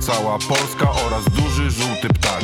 Cała Polska oraz duży żółty ptak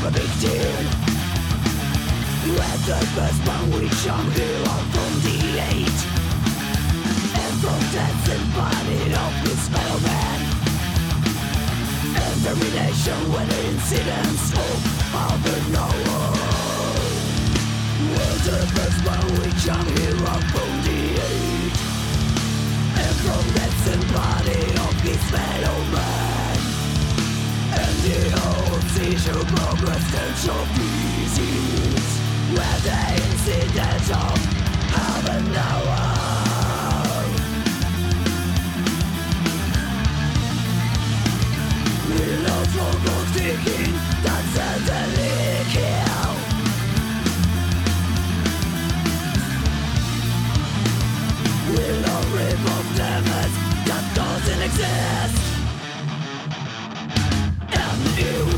contradicted Let the best man which I'm here from the eight And from that and burning of this man And the relation with the incidents of the knower Let the best man we I'm here from the eight And from death and of this fellow man And the Seizure moments control disease Where the incident of half an hour Reload for gold digging, that's a delicate We'll not revoke damage that doesn't exist. And you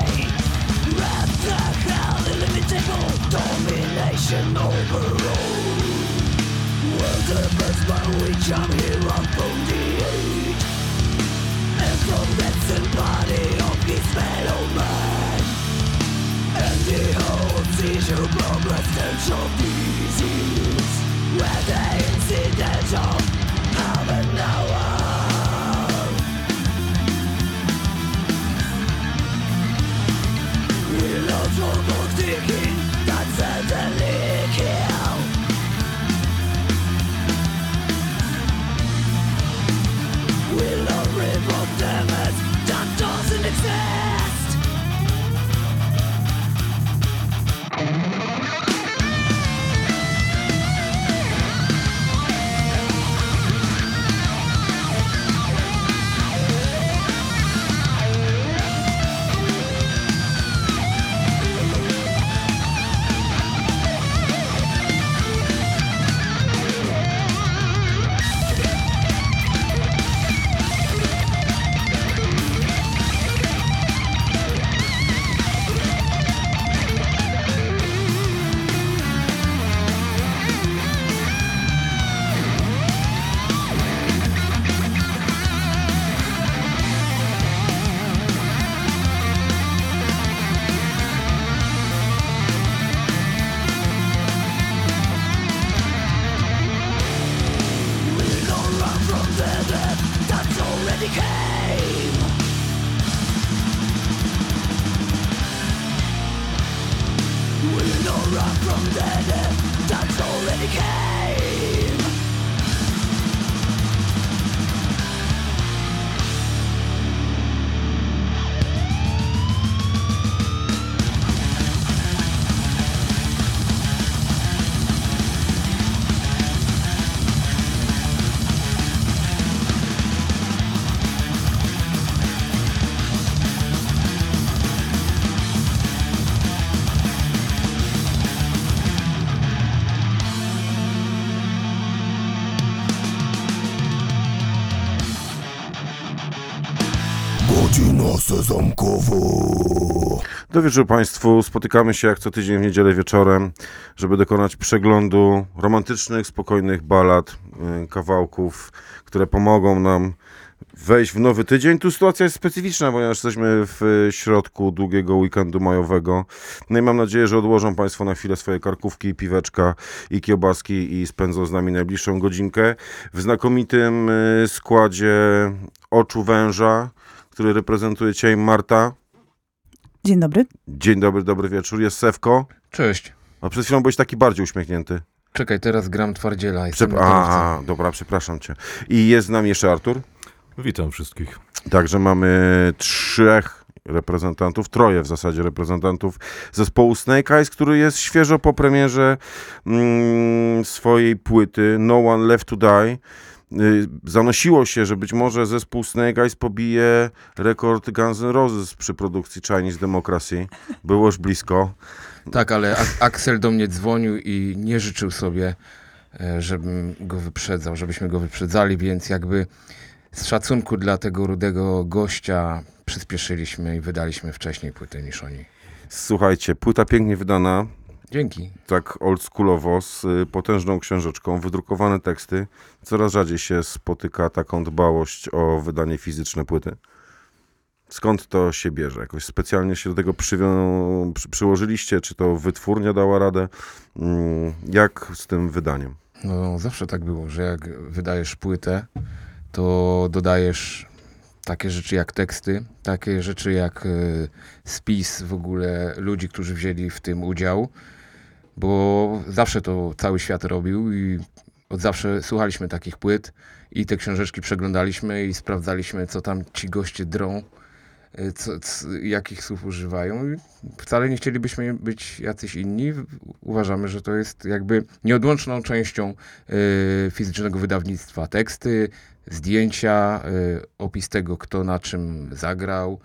and overall the first by which I'm here on from the age And from that body of his fellow man. And the whole seizure progress and Godzina sezamkowa. Dobry wieczór Państwu. Spotykamy się jak co tydzień w niedzielę wieczorem, żeby dokonać przeglądu romantycznych, spokojnych balad, y, kawałków, które pomogą nam wejść w nowy tydzień. Tu sytuacja jest specyficzna, ponieważ jesteśmy w y, środku długiego weekendu majowego. No i mam nadzieję, że odłożą Państwo na chwilę swoje karkówki, piweczka i kiełbaski i spędzą z nami najbliższą godzinkę w znakomitym y, składzie Oczu Węża, który reprezentuje Cię Marta. Dzień dobry. Dzień dobry, dobry wieczór. Jest Sewko. Cześć. A przed chwilą byłeś taki bardziej uśmiechnięty. Czekaj, teraz gram twardziela. Przep- a, a, dobra, przepraszam cię. I jest z nami jeszcze Artur. Witam wszystkich. Także mamy trzech reprezentantów, troje w zasadzie reprezentantów zespołu Snake Eyes, który jest świeżo po premierze mm, swojej płyty No One Left to Die. Y, Zanosiło się, że być może zespół Snake Eyes pobije rekord Guns N' Roses przy produkcji Chinese Democracy. Było już blisko. Tak, ale Axel do mnie dzwonił i nie życzył sobie, e, żebym go wyprzedzał, żebyśmy go wyprzedzali, więc jakby z szacunku dla tego rudego gościa przyspieszyliśmy i wydaliśmy wcześniej płytę niż oni. Słuchajcie, płyta pięknie wydana, Dzięki. tak oldschoolowo, z y, potężną książeczką, wydrukowane teksty. Coraz rzadziej się spotyka taką dbałość o wydanie fizyczne płyty. Skąd to się bierze? Jakoś specjalnie się do tego przywią- przy, przyłożyliście? Czy to wytwórnia dała radę? Mm, Jak z tym wydaniem? No zawsze tak było, że jak wydajesz płytę, to dodajesz takie rzeczy jak teksty, takie rzeczy jak e, spis w ogóle ludzi, którzy wzięli w tym udział, bo zawsze to cały świat robił i od zawsze słuchaliśmy takich płyt i te książeczki przeglądaliśmy i sprawdzaliśmy, co tam ci goście drą, e, co, c, jakich słów używają. I wcale nie chcielibyśmy być jacyś inni. Uważamy, że to jest jakby nieodłączną częścią y, fizycznego wydawnictwa. Teksty, zdjęcia, y, opis tego, kto na czym zagrał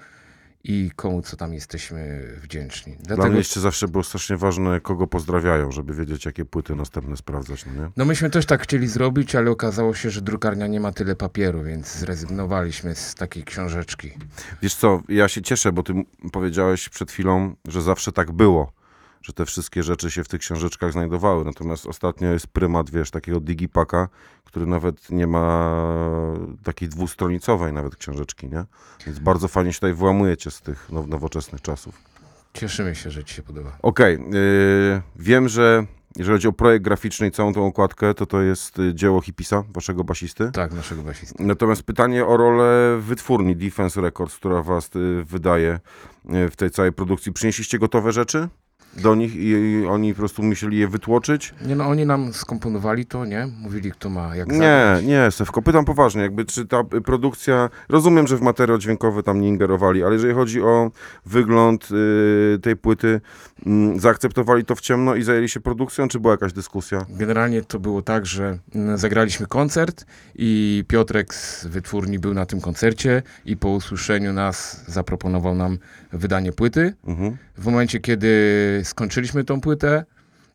i komu co tam jesteśmy wdzięczni. Dla Dlatego, mnie jeszcze zawsze było strasznie ważne, kogo pozdrawiają, żeby wiedzieć, jakie płyty następne sprawdzać, no nie? no myśmy też tak chcieli zrobić, ale okazało się, że drukarnia nie ma tyle papieru, więc zrezygnowaliśmy z takiej książeczki. Wiesz co, ja się cieszę, bo ty powiedziałeś przed chwilą, że zawsze tak było, że te wszystkie rzeczy się w tych książeczkach znajdowały. Natomiast ostatnio jest prymat, wiesz, takiego digipaka, który nawet nie ma takiej dwustronicowej nawet książeczki, nie? Więc bardzo fajnie się tutaj włamujecie z tych now- nowoczesnych czasów. Cieszymy się, że ci się podoba. Okej, yy, wiem, że jeżeli chodzi o projekt graficzny i całą tą okładkę, to to jest y, dzieło Hipisa, waszego basisty. Tak, naszego basisty. Natomiast pytanie o rolę wytwórni Defense Records, która was y, wydaje y, w tej całej produkcji. Przynieśliście gotowe rzeczy do nich i, i oni po prostu musieli je wytłoczyć? Nie no, oni nam skomponowali to, nie? Mówili, kto ma jak Nie, zagrać. nie, Sewko, pytam poważnie, jakby czy ta produkcja, rozumiem, że w materiał dźwiękowy tam nie ingerowali, ale jeżeli chodzi o wygląd y, tej płyty, zaakceptowali to w ciemno i zajęli się produkcją, czy była jakaś dyskusja? Generalnie to było tak, że mm, zagraliśmy koncert i Piotrek z wytwórni był na tym koncercie i po usłyszeniu nas zaproponował nam wydanie płyty. Mhm. W momencie, kiedy skończyliśmy tą płytę,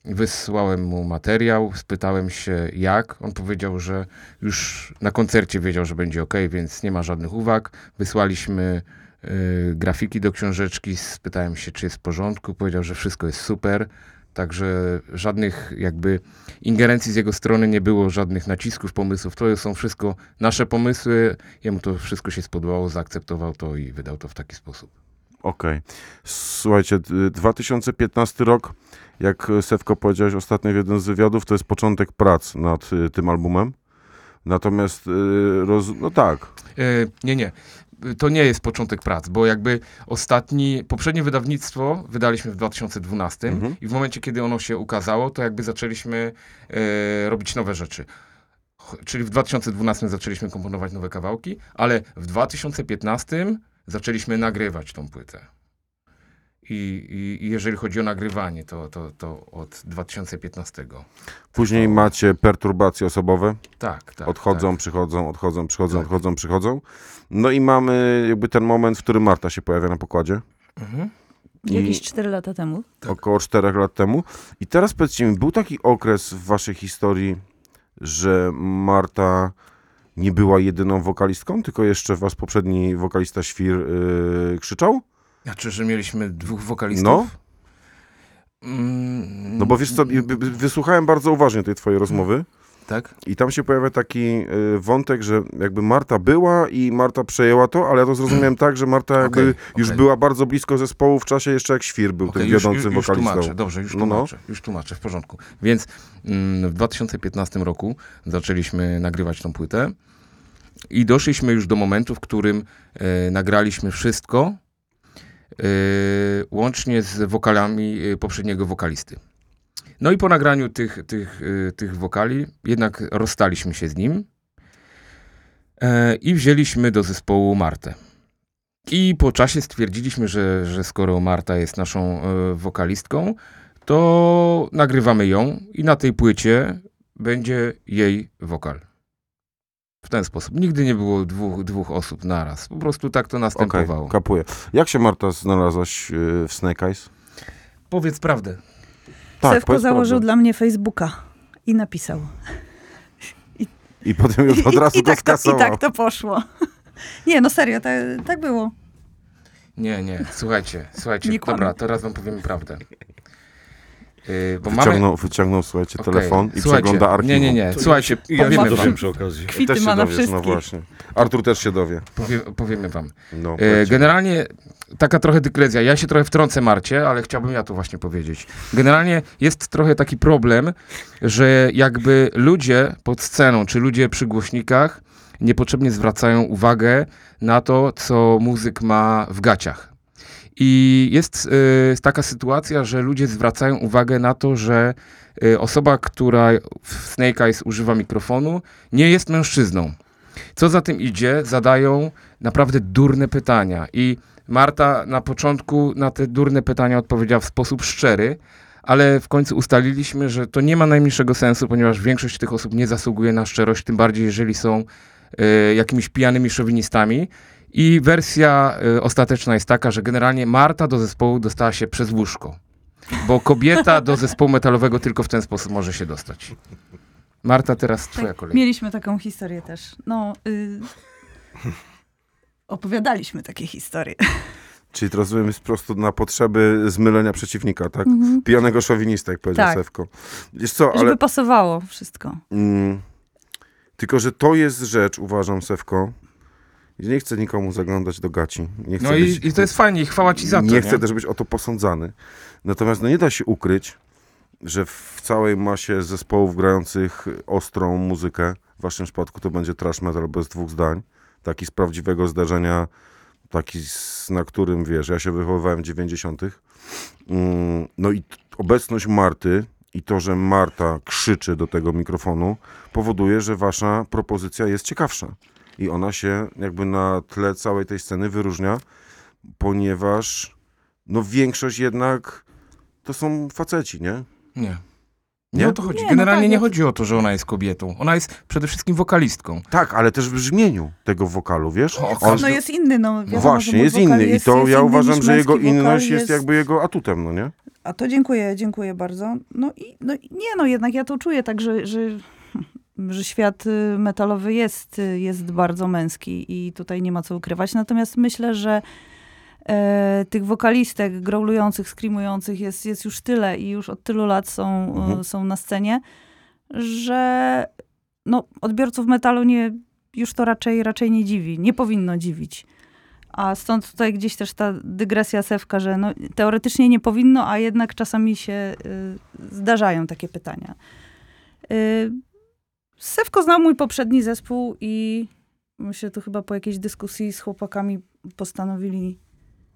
wysłałem mu materiał, spytałem się jak. On powiedział, że już na koncercie wiedział, że będzie ok, więc nie ma żadnych uwag. Wysłaliśmy grafiki do książeczki, spytałem się, czy jest w porządku. Powiedział, że wszystko jest super. Także żadnych jakby ingerencji z jego strony nie było, żadnych nacisków, pomysłów. To są wszystko nasze pomysły. Jemu to wszystko się spodobało, zaakceptował to i wydał to w taki sposób. Okej. Słuchajcie, d- 2015 rok, jak Sewko powiedziałeś ostatnio w jednym z wywiadów, to jest początek prac nad y, tym albumem. Natomiast, y, roz... no tak, E, nie, nie. To nie jest początek prac, bo jakby ostatni, poprzednie wydawnictwo wydaliśmy w 2012 Mhm. i w momencie, kiedy ono się ukazało, to jakby zaczęliśmy e, robić nowe rzeczy. Czyli w 2012 zaczęliśmy komponować nowe kawałki, ale w 2015 zaczęliśmy nagrywać tą płytę. I, i, jeżeli chodzi o nagrywanie, to, to, to od 2015. później macie perturbacje osobowe, Tak, tak. odchodzą, tak. przychodzą, odchodzą, przychodzą, Tak. odchodzą, przychodzą. No i mamy jakby ten moment, w którym Marta się pojawia na pokładzie. Mhm. I Jakieś 4 lata temu. około 4 lat temu. I teraz powiedzcie mi, był taki okres w waszej historii, że Marta nie była jedyną wokalistką, tylko jeszcze was poprzedni wokalista Świr yy, krzyczał? Znaczy, że mieliśmy dwóch wokalistów? No. Mm, No bo wiesz co, wysłuchałem bardzo uważnie tej twojej rozmowy Tak? i tam się pojawia taki y, wątek, że jakby Marta była i Marta przejęła to, ale ja to zrozumiałem tak, że Marta jakby Okej, już była bardzo blisko zespołu w czasie jeszcze jak Świr był Okej, tym już, wiodącym już, już tłumaczę, dobrze, już No, no. tłumaczę, już tłumaczę, w porządku. Więc mm, w 2015 roku zaczęliśmy nagrywać tą płytę i doszliśmy już do momentu, w którym e, nagraliśmy wszystko, e, łącznie z wokalami e, poprzedniego wokalisty. No i po nagraniu tych, tych, e, tych wokali jednak rozstaliśmy się z nim e, i wzięliśmy do zespołu Martę. I po czasie stwierdziliśmy, że, że skoro Marta jest naszą e, wokalistką, to nagrywamy ją i na tej płycie będzie jej wokal. W ten sposób. Nigdy nie było dwóch, dwóch osób naraz. Po prostu tak to następowało. kapuję. Jak się Marta znalazłaś y, w Snake Eyes? Powiedz prawdę. Tak, Sewko założył prawdę. dla mnie Facebooka i napisał. I potem już od razu I, i, to tak to, I tak to poszło. Nie, no serio, tak, tak było. Nie, nie, słuchajcie, słuchajcie, Nie dobra, teraz wam powiem prawdę. Yy, bo mamy... Wyciągnął, wyciągnął, słuchajcie, Okej, telefon i słuchajcie, przegląda archiwum. Nie, nie, nie, słuchajcie, Ja powiemy się wam, przy okazji. Kwity Też ma się na no wszystkich. właśnie. Artur też się dowie. powie, powiemy wam. No, E, powiedzcie. Generalnie taka trochę dygresja. Ja się trochę wtrącę Marcie, ale chciałbym ja to właśnie powiedzieć. Generalnie jest trochę taki problem, że jakby ludzie pod sceną, czy ludzie przy głośnikach niepotrzebnie zwracają uwagę na to, co muzyk ma w gaciach. I jest e, taka sytuacja, że ludzie zwracają uwagę na to, że e, osoba, która w Snake Eyes używa mikrofonu, nie jest mężczyzną. Co za tym idzie, zadają naprawdę durne pytania. I Marta na początku na te durne pytania odpowiedziała w sposób szczery, ale w końcu ustaliliśmy, że to nie ma najmniejszego sensu, ponieważ większość tych osób nie zasługuje na szczerość, tym bardziej jeżeli są e, jakimiś pijanymi szowinistami. I wersja e, ostateczna jest taka, że generalnie Marta do zespołu dostała się przez łóżko. Bo kobieta do zespołu metalowego tylko w ten sposób może się dostać. Marta, teraz twoja Tak, kolej. mieliśmy taką historię też. No, y... opowiadaliśmy takie historie. Czyli to rozumiem jest po prostu na potrzeby zmylenia przeciwnika, tak? Pijanego szowinista, jak powiedział Tak. Sewko. Wiesz co, ale... Żeby pasowało wszystko. Mm, tylko, że to jest rzecz, uważam, Sewko. I Nie chcę nikomu zaglądać do gaci. No być, i, i to jest fajnie i chwała ci za to. nie Nie chcę też być o to posądzany. Natomiast no nie da się ukryć, że w całej masie zespołów grających ostrą muzykę, w waszym przypadku to będzie trash metal bez dwóch zdań, taki z prawdziwego zdarzenia, taki z, na którym, wiesz, ja się wychowywałem w 90. Mm, no i obecność Marty i to, że Marta krzyczy do tego mikrofonu, powoduje, że wasza propozycja jest ciekawsza. I ona się jakby na tle całej tej sceny wyróżnia, ponieważ no większość jednak to są faceci, nie? Nie. Nie? Nie o to chodzi. Nie, no Generalnie tak, nie no- chodzi o to, że ona jest kobietą. Ona jest przede wszystkim wokalistką. Tak, ale też w brzmieniu tego wokalu, wiesz? On, No jest inny, no wiadomo, że właśnie, jest inny i jest- to jest ja uważam, że jego inność jest jakby jego atutem, no nie? A to dziękuję, dziękuję bardzo. No i no, i nie, no jednak ja to czuję tak, że, że, że świat y, metalowy jest, y, jest bardzo męski i tutaj nie ma co ukrywać. Natomiast myślę, że e, tych wokalistek growlujących, screamujących jest, jest już tyle i już od tylu lat są, y, Mhm. są na scenie, że no, odbiorców metalu nie, już to raczej, raczej nie dziwi, nie powinno dziwić. A stąd tutaj gdzieś też ta dygresja Sewka, że no, teoretycznie nie powinno, a jednak czasami się y, zdarzają takie pytania. Y, Sewko znał mój poprzedni zespół i myślę, tu chyba po jakiejś dyskusji z chłopakami postanowili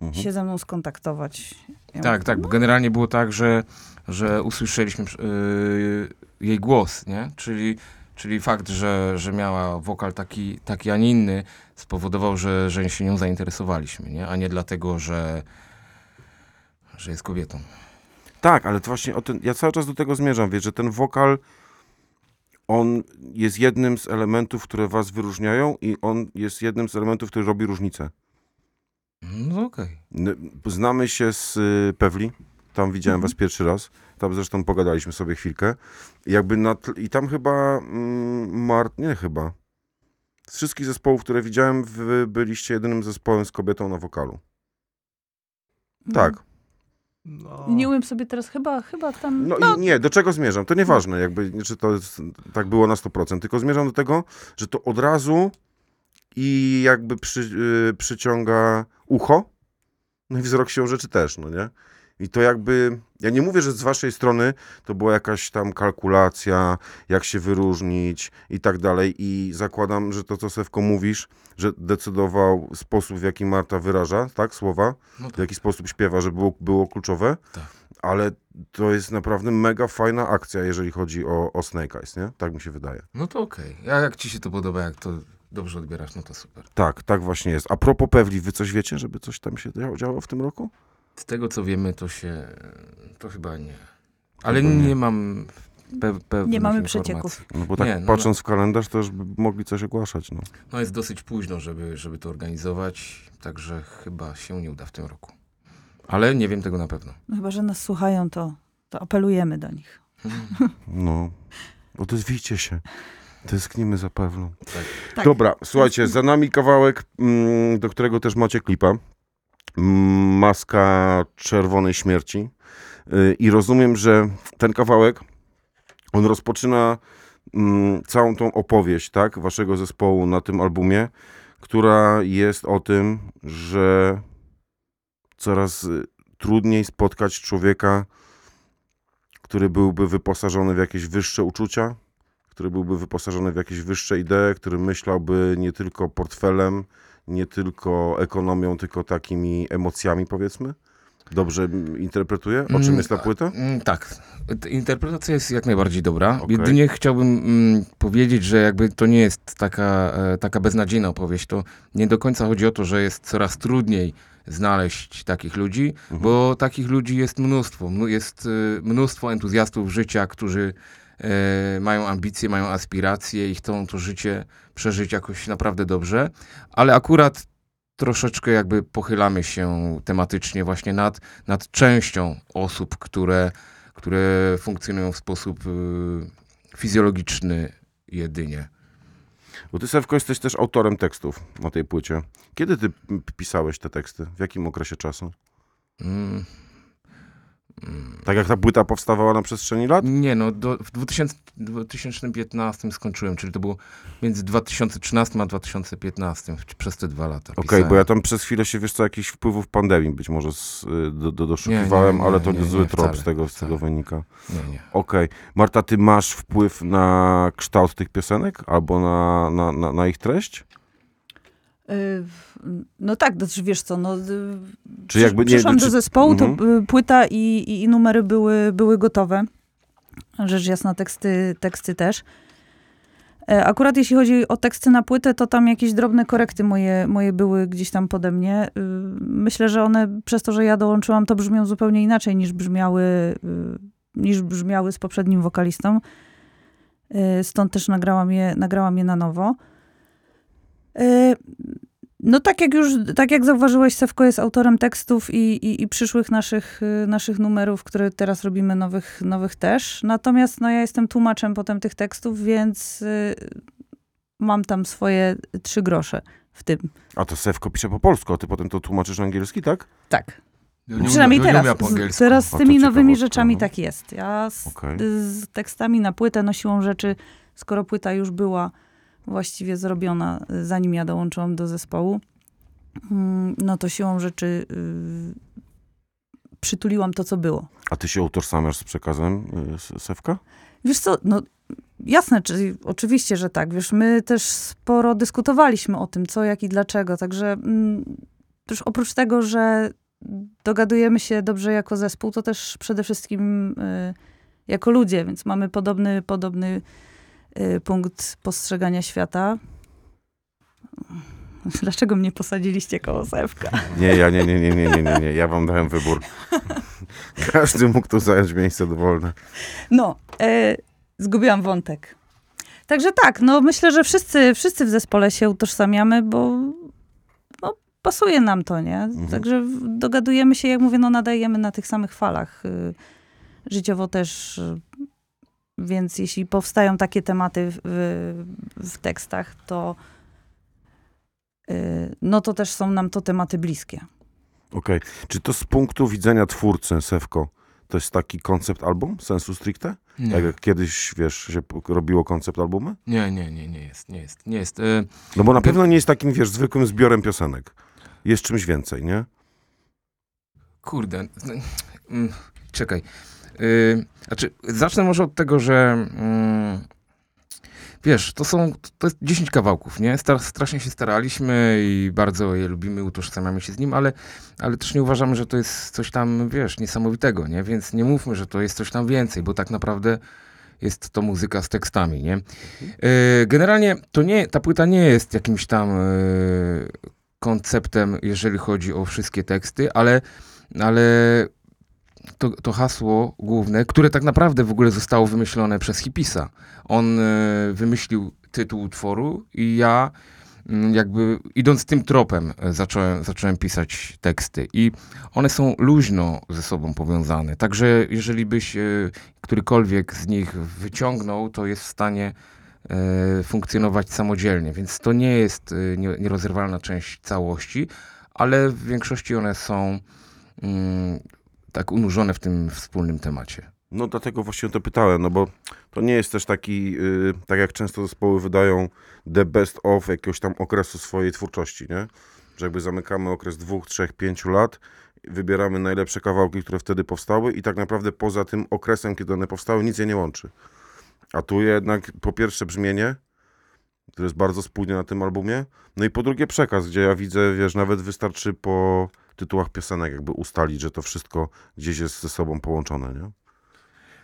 Mhm. się ze mną skontaktować. Ja Tak, mówię, tak, bo generalnie było tak, że, że usłyszeliśmy yy, jej głos, nie? Czyli, czyli fakt, że, że miała wokal taki, taki, a nie inny, spowodował, że, że się nią zainteresowaliśmy, nie? A nie dlatego, że, że jest kobietą. Tak, ale to właśnie o ten, ja cały czas do tego zmierzam, wiesz, że ten wokal, on jest jednym z elementów, które was wyróżniają i on jest jednym z elementów, który robi różnicę. No okej. N- Znamy się z y, Pewli, tam widziałem was pierwszy raz, tam zresztą pogadaliśmy sobie chwilkę. I jakby na I tam chyba mm, Mart, nie chyba, Z wszystkich zespołów, które widziałem, wy byliście jedynym zespołem z kobietą na wokalu. Tak. No. Nie umiem sobie teraz chyba, chyba tam... No, i nie, do czego zmierzam? To nieważne, jakby, czy to jest, tak było na 100%, tylko zmierzam do tego, że to od razu i jakby przy, y, przyciąga ucho, no i wzrok się rzeczy też, no nie? I to jakby, ja nie mówię, że z waszej strony to była jakaś tam kalkulacja, jak się wyróżnić i tak dalej i zakładam, że to, co Sewko mówisz, że decydował sposób, w jaki Marta wyraża, tak, słowa, No w tak. jaki sposób śpiewa, że było, było kluczowe, Tak. ale to jest naprawdę mega fajna akcja, jeżeli chodzi o, o Snake Eyes, nie? Tak mi się wydaje. No to okej. A jak ci się to podoba, jak to dobrze odbierasz, no to super. Tak, tak właśnie jest. A propos Pewli, wy coś wiecie, żeby coś tam się działo w tym roku? Z tego co wiemy, to się. To chyba nie. Ale nie, nie. mam pe pewnych Nie mamy informacji. przecieków. No bo tak Nie, no, patrząc w kalendarz, to już by mogli coś ogłaszać, no. No jest dosyć późno, żeby, żeby to organizować, także chyba się nie uda w tym roku. Ale nie wiem tego na pewno. No chyba, że nas słuchają, to, to apelujemy do nich. No, odezwijcie się. Tęsknimy za Pewlą. Tak. Dobra, słuchajcie, za nami kawałek, mm, do którego też macie klipa. Maska czerwonej śmierci. Y, I rozumiem, że ten kawałek, on rozpoczyna mm, całą tą opowieść, tak, waszego zespołu na tym albumie, która jest o tym, że coraz y, trudniej spotkać człowieka, który byłby wyposażony w jakieś wyższe uczucia, który byłby wyposażony w jakieś wyższe idee, który myślałby nie tylko portfelem, nie tylko ekonomią, tylko takimi emocjami, powiedzmy. Dobrze interpretuję? O czym Mm, jest ta płyta? Mm, Tak. Interpretacja jest jak najbardziej dobra. Okej. Jedynie chciałbym mm, powiedzieć, że jakby to nie jest taka, e, taka beznadziejna opowieść. To nie do końca chodzi o to, że jest coraz trudniej znaleźć takich ludzi, Mhm. bo takich ludzi jest mnóstwo. Jest e, mnóstwo entuzjastów życia, którzy mają ambicje, mają aspiracje i chcą to życie przeżyć jakoś naprawdę dobrze, ale akurat troszeczkę jakby pochylamy się tematycznie właśnie nad, nad częścią osób, które, które funkcjonują w sposób y, fizjologiczny jedynie. Bo ty, Sewko, jesteś też autorem tekstów na tej płycie. Kiedy ty pisałeś te teksty? W jakim okresie czasu? Mm. Tak jak ta płyta powstawała na przestrzeni lat? Nie, no do, w 2000, 2015 skończyłem, czyli to było między 2013 a 2015, w- przez te dwa lata. Okej, pisałem. bo ja tam przez chwilę się, wiesz co, jakichś wpływów pandemii być może z, y, do, do, doszukiwałem, Nie, nie, nie, ale to nie, zły trop wcale, z tego, z tego wynika. Nie, nie. Okej. Marta, ty masz wpływ na kształt tych piosenek albo na, na, na, na ich treść? Y, No tak, to też wiesz co, no, y, Czy jakby nie- przyszłam czy- do zespołu, to Mhm. y, płyta i, i, i numery były, były gotowe. Rzecz jasna, teksty, teksty też. E, Akurat jeśli chodzi o teksty na płytę, to tam jakieś drobne korekty moje, moje były gdzieś tam pode mnie. Myślę, że one przez to, że ja dołączyłam, to brzmią zupełnie inaczej niż brzmiały, niż brzmiały z poprzednim wokalistą. Stąd też nagrałam je, nagrałam je na nowo. Y, no tak jak już, tak jak zauważyłeś, Sewko jest autorem tekstów i, i, i przyszłych naszych, y, naszych numerów, które teraz robimy, nowych, nowych też. Natomiast no, ja jestem tłumaczem potem tych tekstów, więc y, mam tam swoje trzy grosze w tym. A to Sewko pisze po polsku, a ty potem to tłumaczysz na angielski, tak? Tak. Ja nie Przynajmniej umiem- ja teraz. po Z, teraz z tymi nowymi rzeczami no. tak jest. Ja z, Okej. z tekstami na płytę, no siłą rzeczy, skoro płyta już była właściwie zrobiona, y, zanim ja dołączyłam do zespołu, mm, no to siłą rzeczy y, przytuliłam to, co było. A ty się utożsamiasz z przekazem y, Sewka? Wiesz co, no jasne, czy, oczywiście, że tak. Wiesz, my też sporo dyskutowaliśmy o tym, co, jak i dlaczego. Także mm, też oprócz tego, że dogadujemy się dobrze jako zespół, to też przede wszystkim y, jako ludzie, więc mamy podobny, podobny punkt postrzegania świata. Dlaczego mnie posadziliście koło Sewka? Nie, ja nie, nie, nie, nie, nie, nie, nie. Ja wam dałem wybór. Każdy mógł tu zająć miejsce dowolne. No, e, zgubiłam wątek. Także tak, no myślę, że wszyscy, wszyscy w zespole się utożsamiamy, bo no, pasuje nam to, nie? Mhm. Także dogadujemy się, jak mówię, no nadajemy na tych samych falach. Y, życiowo też, y, więc jeśli powstają takie tematy w, w, tekstach, to, y, no to też są nam to tematy bliskie. Okej. Czy to z punktu widzenia twórcy, Sewko, to jest taki koncept album, sensu stricte? Nie. Tak jak kiedyś, wiesz, się robiło koncept albumy? Nie, nie, nie, nie jest, nie jest, nie jest. E, No bo na Gen- pewno nie jest takim, wiesz, zwykłym zbiorem piosenek. Jest czymś więcej, nie? Kurde. mm, Czekaj. Yy, znaczy, zacznę może od tego, że mm, wiesz, to są, to jest 10 kawałków, nie? Star, strasznie się staraliśmy i bardzo je lubimy, utożsamiamy się z nim, ale, ale też nie uważamy, że to jest coś tam, wiesz, niesamowitego, nie? Więc nie mówmy, że to jest coś tam więcej, bo tak naprawdę jest to muzyka z tekstami, nie? Yy, generalnie to nie, ta płyta nie jest jakimś tam yy, konceptem, jeżeli chodzi o wszystkie teksty, ale, ale to, to hasło główne, które tak naprawdę w ogóle zostało wymyślone przez Hipisa. On e, wymyślił tytuł utworu i ja mm, jakby idąc tym tropem e, zacząłem, zacząłem pisać teksty i one są luźno ze sobą powiązane. Także jeżeli byś e, którykolwiek z nich wyciągnął, to jest w stanie funkcjonować samodzielnie, więc to nie jest nie- nierozerwalna część całości, ale w większości one są mm, tak unurzone w tym wspólnym temacie. No dlatego właśnie o to pytałem, no bo to nie jest też taki, y, tak jak często zespoły wydają the best of jakiegoś tam okresu swojej twórczości, nie? Że jakby zamykamy okres dwóch, trzech, pięciu lat, wybieramy najlepsze kawałki, które wtedy powstały i tak naprawdę poza tym okresem, kiedy one powstały, nic je nie łączy. A tu jednak po pierwsze brzmienie, które jest bardzo spójne na tym albumie, no i po drugie przekaz, gdzie ja widzę, wiesz, nawet wystarczy po tytułach piosenek jakby ustalić, że to wszystko gdzieś jest ze sobą połączone, nie?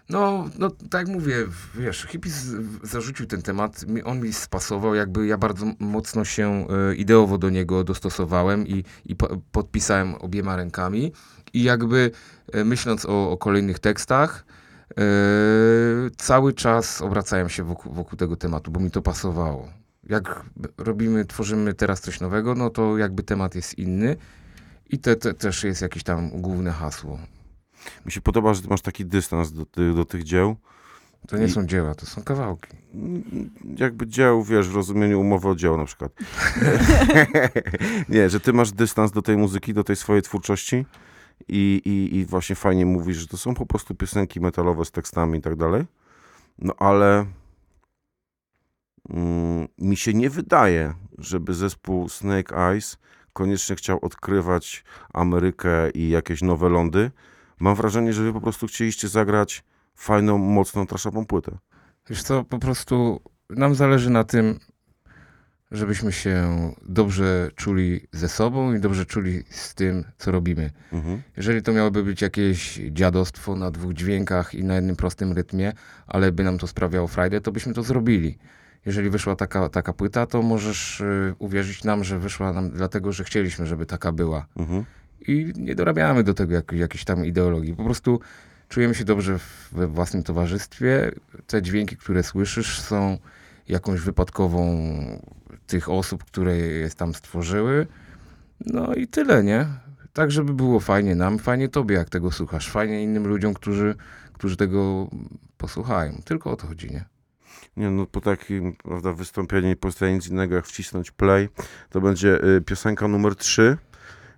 No, no tak mówię, wiesz, Hipis z- zarzucił ten temat, on mi spasował, jakby ja bardzo mocno się e, ideowo do niego dostosowałem i, i po, podpisałem obiema rękami i jakby e, myśląc o, o kolejnych tekstach, cały czas obracałem się wokół, wokół tego tematu, bo mi to pasowało. Jak robimy, tworzymy teraz coś nowego, no to jakby temat jest inny i te też jest jakieś tam główne hasło. Mi się podoba, że ty masz taki dystans do, ty, do tych dzieł. To nie I- są dzieła, to są kawałki. Jakby dzieł, wiesz, w rozumieniu umowy o dzieło na przykład. nie, że ty masz dystans do tej muzyki, do tej swojej twórczości i, i, i właśnie fajnie mówisz, że to są po prostu piosenki metalowe z tekstami i tak dalej. No ale mm, mi się nie wydaje, żeby zespół Snake Eyes koniecznie chciał odkrywać Amerykę i jakieś nowe lądy. Mam wrażenie, że wy po prostu chcieliście zagrać fajną, mocną, traszową płytę. Wiesz co, po prostu nam zależy na tym, żebyśmy się dobrze czuli ze sobą i dobrze czuli z tym, co robimy. Mhm. Jeżeli to miałoby być jakieś dziadostwo na dwóch dźwiękach i na jednym prostym rytmie, ale by nam to sprawiało frajdę, to byśmy to zrobili. Jeżeli wyszła taka, taka płyta, to możesz y, uwierzyć nam, że wyszła nam dlatego, że chcieliśmy, żeby taka była. Mhm. I nie dorabiamy do tego jak, jakiejś tam ideologii. Po prostu czujemy się dobrze we własnym towarzystwie. Te dźwięki, które słyszysz, są jakąś wypadkową tych osób, które je tam stworzyły. No i tyle, nie? Tak, żeby było fajnie nam, fajnie tobie, jak tego słuchasz, fajnie innym ludziom, którzy, którzy tego posłuchają. Tylko o to chodzi, nie? Nie, no po takim prawda, wystąpieniu nie pozostaje nic innego jak wcisnąć play. To będzie y, piosenka numer 3.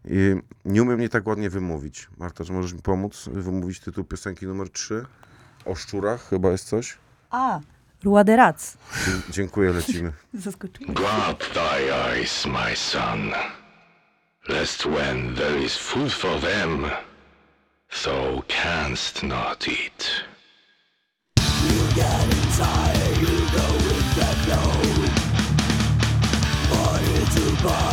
I nie umiem nie tak ładnie wymówić. Marta, czy możesz mi pomóc wymówić tytuł piosenki numer 3? O szczurach chyba jest coś? A, Roi de dziękuję, lecimy. Zaskoczyłem. Guard thy eyes, my son, lest when there is food for them, thou canst not eat. Bye.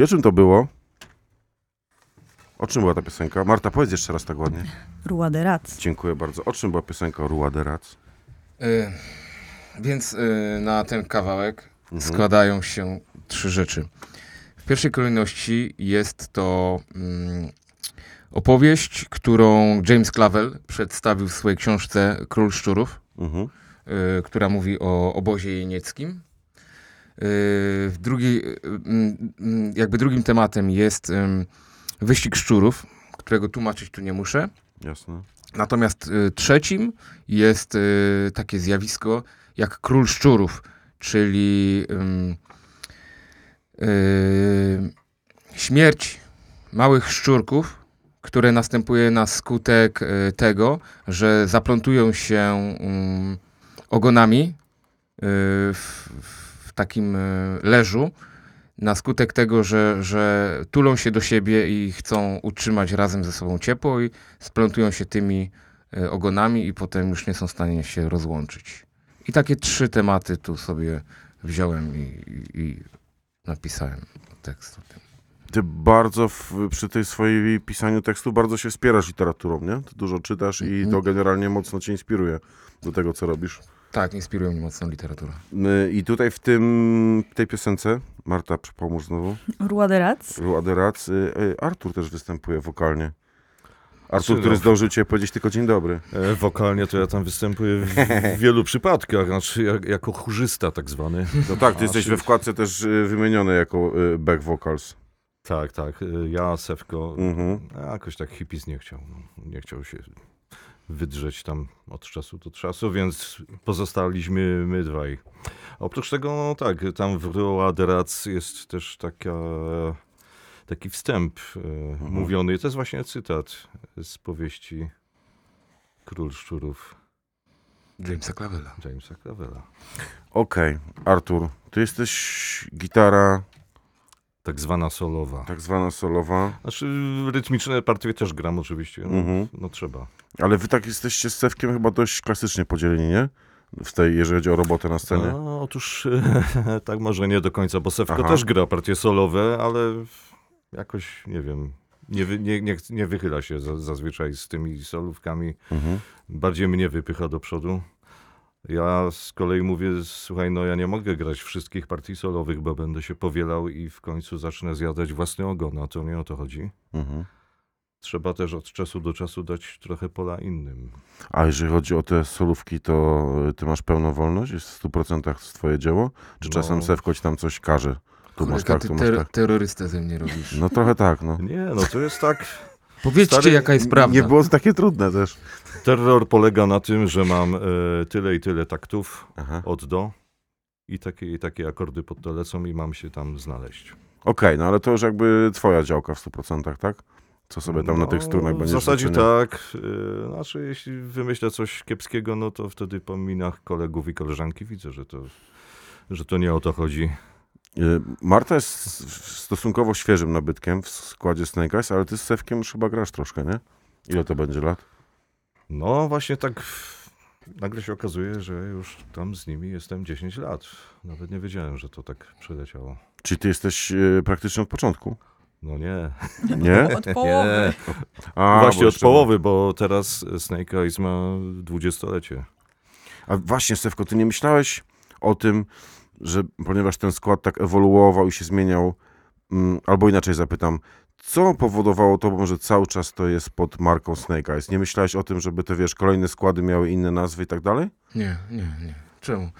I o czym to było? O czym była ta piosenka? Marta, powiedz jeszcze raz tak ładnie. Rua de Rats. Dziękuję bardzo. O czym była piosenka Rua de Rats? Y, więc y, na ten kawałek składają się trzy rzeczy. W pierwszej kolejności jest to mm, opowieść, którą James Clavel przedstawił w swojej książce Król Szczurów, Mhm. y, która mówi o obozie jenieckim. Y, mm, mm, jakby drugim tematem jest wyścig szczurów, którego tłumaczyć tu nie muszę. Jasne. Natomiast y, trzecim jest y, takie zjawisko jak król szczurów, czyli y, śmierć małych szczurków, które następuje na skutek tego, że zaplątują się ym, ogonami w takim y, leżu, na skutek tego, że, że tulą się do siebie i chcą utrzymać razem ze sobą ciepło i splątują się tymi e, ogonami i potem już nie są w stanie się rozłączyć. I takie trzy tematy tu sobie wziąłem i, i, i napisałem tekst o tym. Ty bardzo w, przy tej swojej pisaniu tekstu bardzo się wspierasz literaturą, nie? Ty dużo czytasz i to generalnie mocno cię inspiruje do tego, co robisz. Tak, inspiruje mnie mocno literatura. I tutaj w tym, tej piosence, Marta, pomóż znowu, Rua de Rats. Rua de Rats, y, y, Artur też występuje wokalnie. Artur, który zdążył cię powiedzieć tylko dzień dobry. E, Wokalnie to ja tam występuję w, w wielu przypadkach, znaczy jak, jako chórzysta tak zwany. No tak, ty A, jesteś czyli- we wkładce też y, wymieniony jako y, back vocals. Tak, tak. Ja, Sewko, Mhm. a jakoś tak hippies nie chciał. No. Nie chciał się wydrzeć tam od czasu do czasu, więc pozostaliśmy my dwaj. Oprócz tego, no tak, tam w Roa de Rats jest też taka, taki wstęp e, mówiony. To jest właśnie cytat z powieści Król Szczurów Jamesa Clavella. Jamesa Clavella. Okej, Artur, ty jesteś gitara Tak zwana solowa. tak zwana solowa, Znaczy rytmiczne partie też gram oczywiście. No, Mhm. no trzeba. ale wy tak jesteście z Sewkiem chyba dość klasycznie podzieleni, nie? W tej, jeżeli chodzi o robotę na scenie. No, otóż tak może nie do końca, bo Sewko Aha. też gra partie solowe, ale jakoś nie wiem. Nie, nie, nie, nie wychyla się za, zazwyczaj z tymi solówkami. Mhm. Bardziej mnie wypycha do przodu. Ja z kolei mówię, słuchaj, no ja nie mogę grać wszystkich partii solowych, bo będę się powielał i w końcu zacznę zjadać własny ogon, a to nie o to chodzi. Mhm. Trzeba też od czasu do czasu dać trochę pola innym. A jeżeli chodzi o te solówki, to y, ty masz pełną wolność? Jest w 100% twoje dzieło? Czy No. czasem Sewko ci tam coś każe? Tu masz tak, ty tu masz tak. terrorystę ze mnie robisz. No trochę tak, no. Nie, no to jest tak. Powiedzcie, stary, jaka jest prawda. Nie było takie trudne też. Terror polega na tym, że mam e, tyle i tyle taktów Aha. od do i takie, i takie akordy pod to lecą i mam się tam znaleźć. Okej, no ale to już jakby twoja działka w 100%, tak? Co sobie tam na tych strunach No, W będziesz zasadzie wyczyniał? tak. e, Znaczy, jeśli wymyślę coś kiepskiego, no to wtedy po minach kolegów i koleżanki widzę, że to, że to nie o to chodzi. Y, Marta jest stosunkowo świeżym nabytkiem w składzie Snake Eyes, ale ty z Sewkiem już chyba grasz troszkę, nie? Ile to będzie lat? No właśnie tak nagle się okazuje, że już tam z nimi jestem 10 lat. Nawet nie wiedziałem, że to tak przeleciało. Czyli ty jesteś y, praktycznie od początku, No nie. nie? Od połowy. A, bo Właśnie od połowy, bo teraz Snake Eyes ma dwudziestolecie. A właśnie, Sewko, ty nie myślałeś o tym, że ponieważ ten skład tak ewoluował i się zmieniał, mm, albo inaczej zapytam, co powodowało to, że cały czas to jest pod marką Snake Eyes? Nie myślałeś o tym, żeby te, wiesz, kolejne składy miały inne nazwy i tak dalej? Nie, nie, nie. Czemu?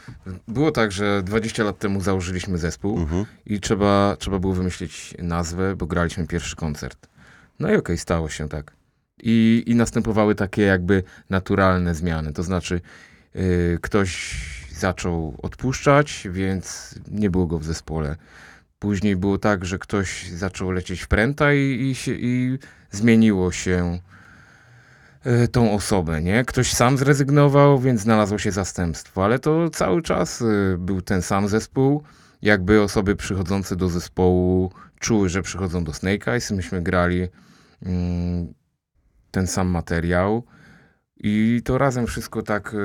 Było tak, że 20 lat temu założyliśmy zespół Mhm. i trzeba, trzeba było wymyślić nazwę, bo graliśmy pierwszy koncert. No i okej, stało się tak. I, I następowały takie jakby naturalne zmiany. To znaczy, yy, ktoś zaczął odpuszczać, więc nie było go w zespole. Później było tak, że ktoś zaczął lecieć w pręta i, i, się, i zmieniło się y, tą osobę, nie? Ktoś sam zrezygnował, więc znalazło się zastępstwo, ale to cały czas y, był ten sam zespół. Jakby osoby przychodzące do zespołu czuły, że przychodzą do Snake Eyes. Myśmy grali mm, ten sam materiał i to razem wszystko tak y,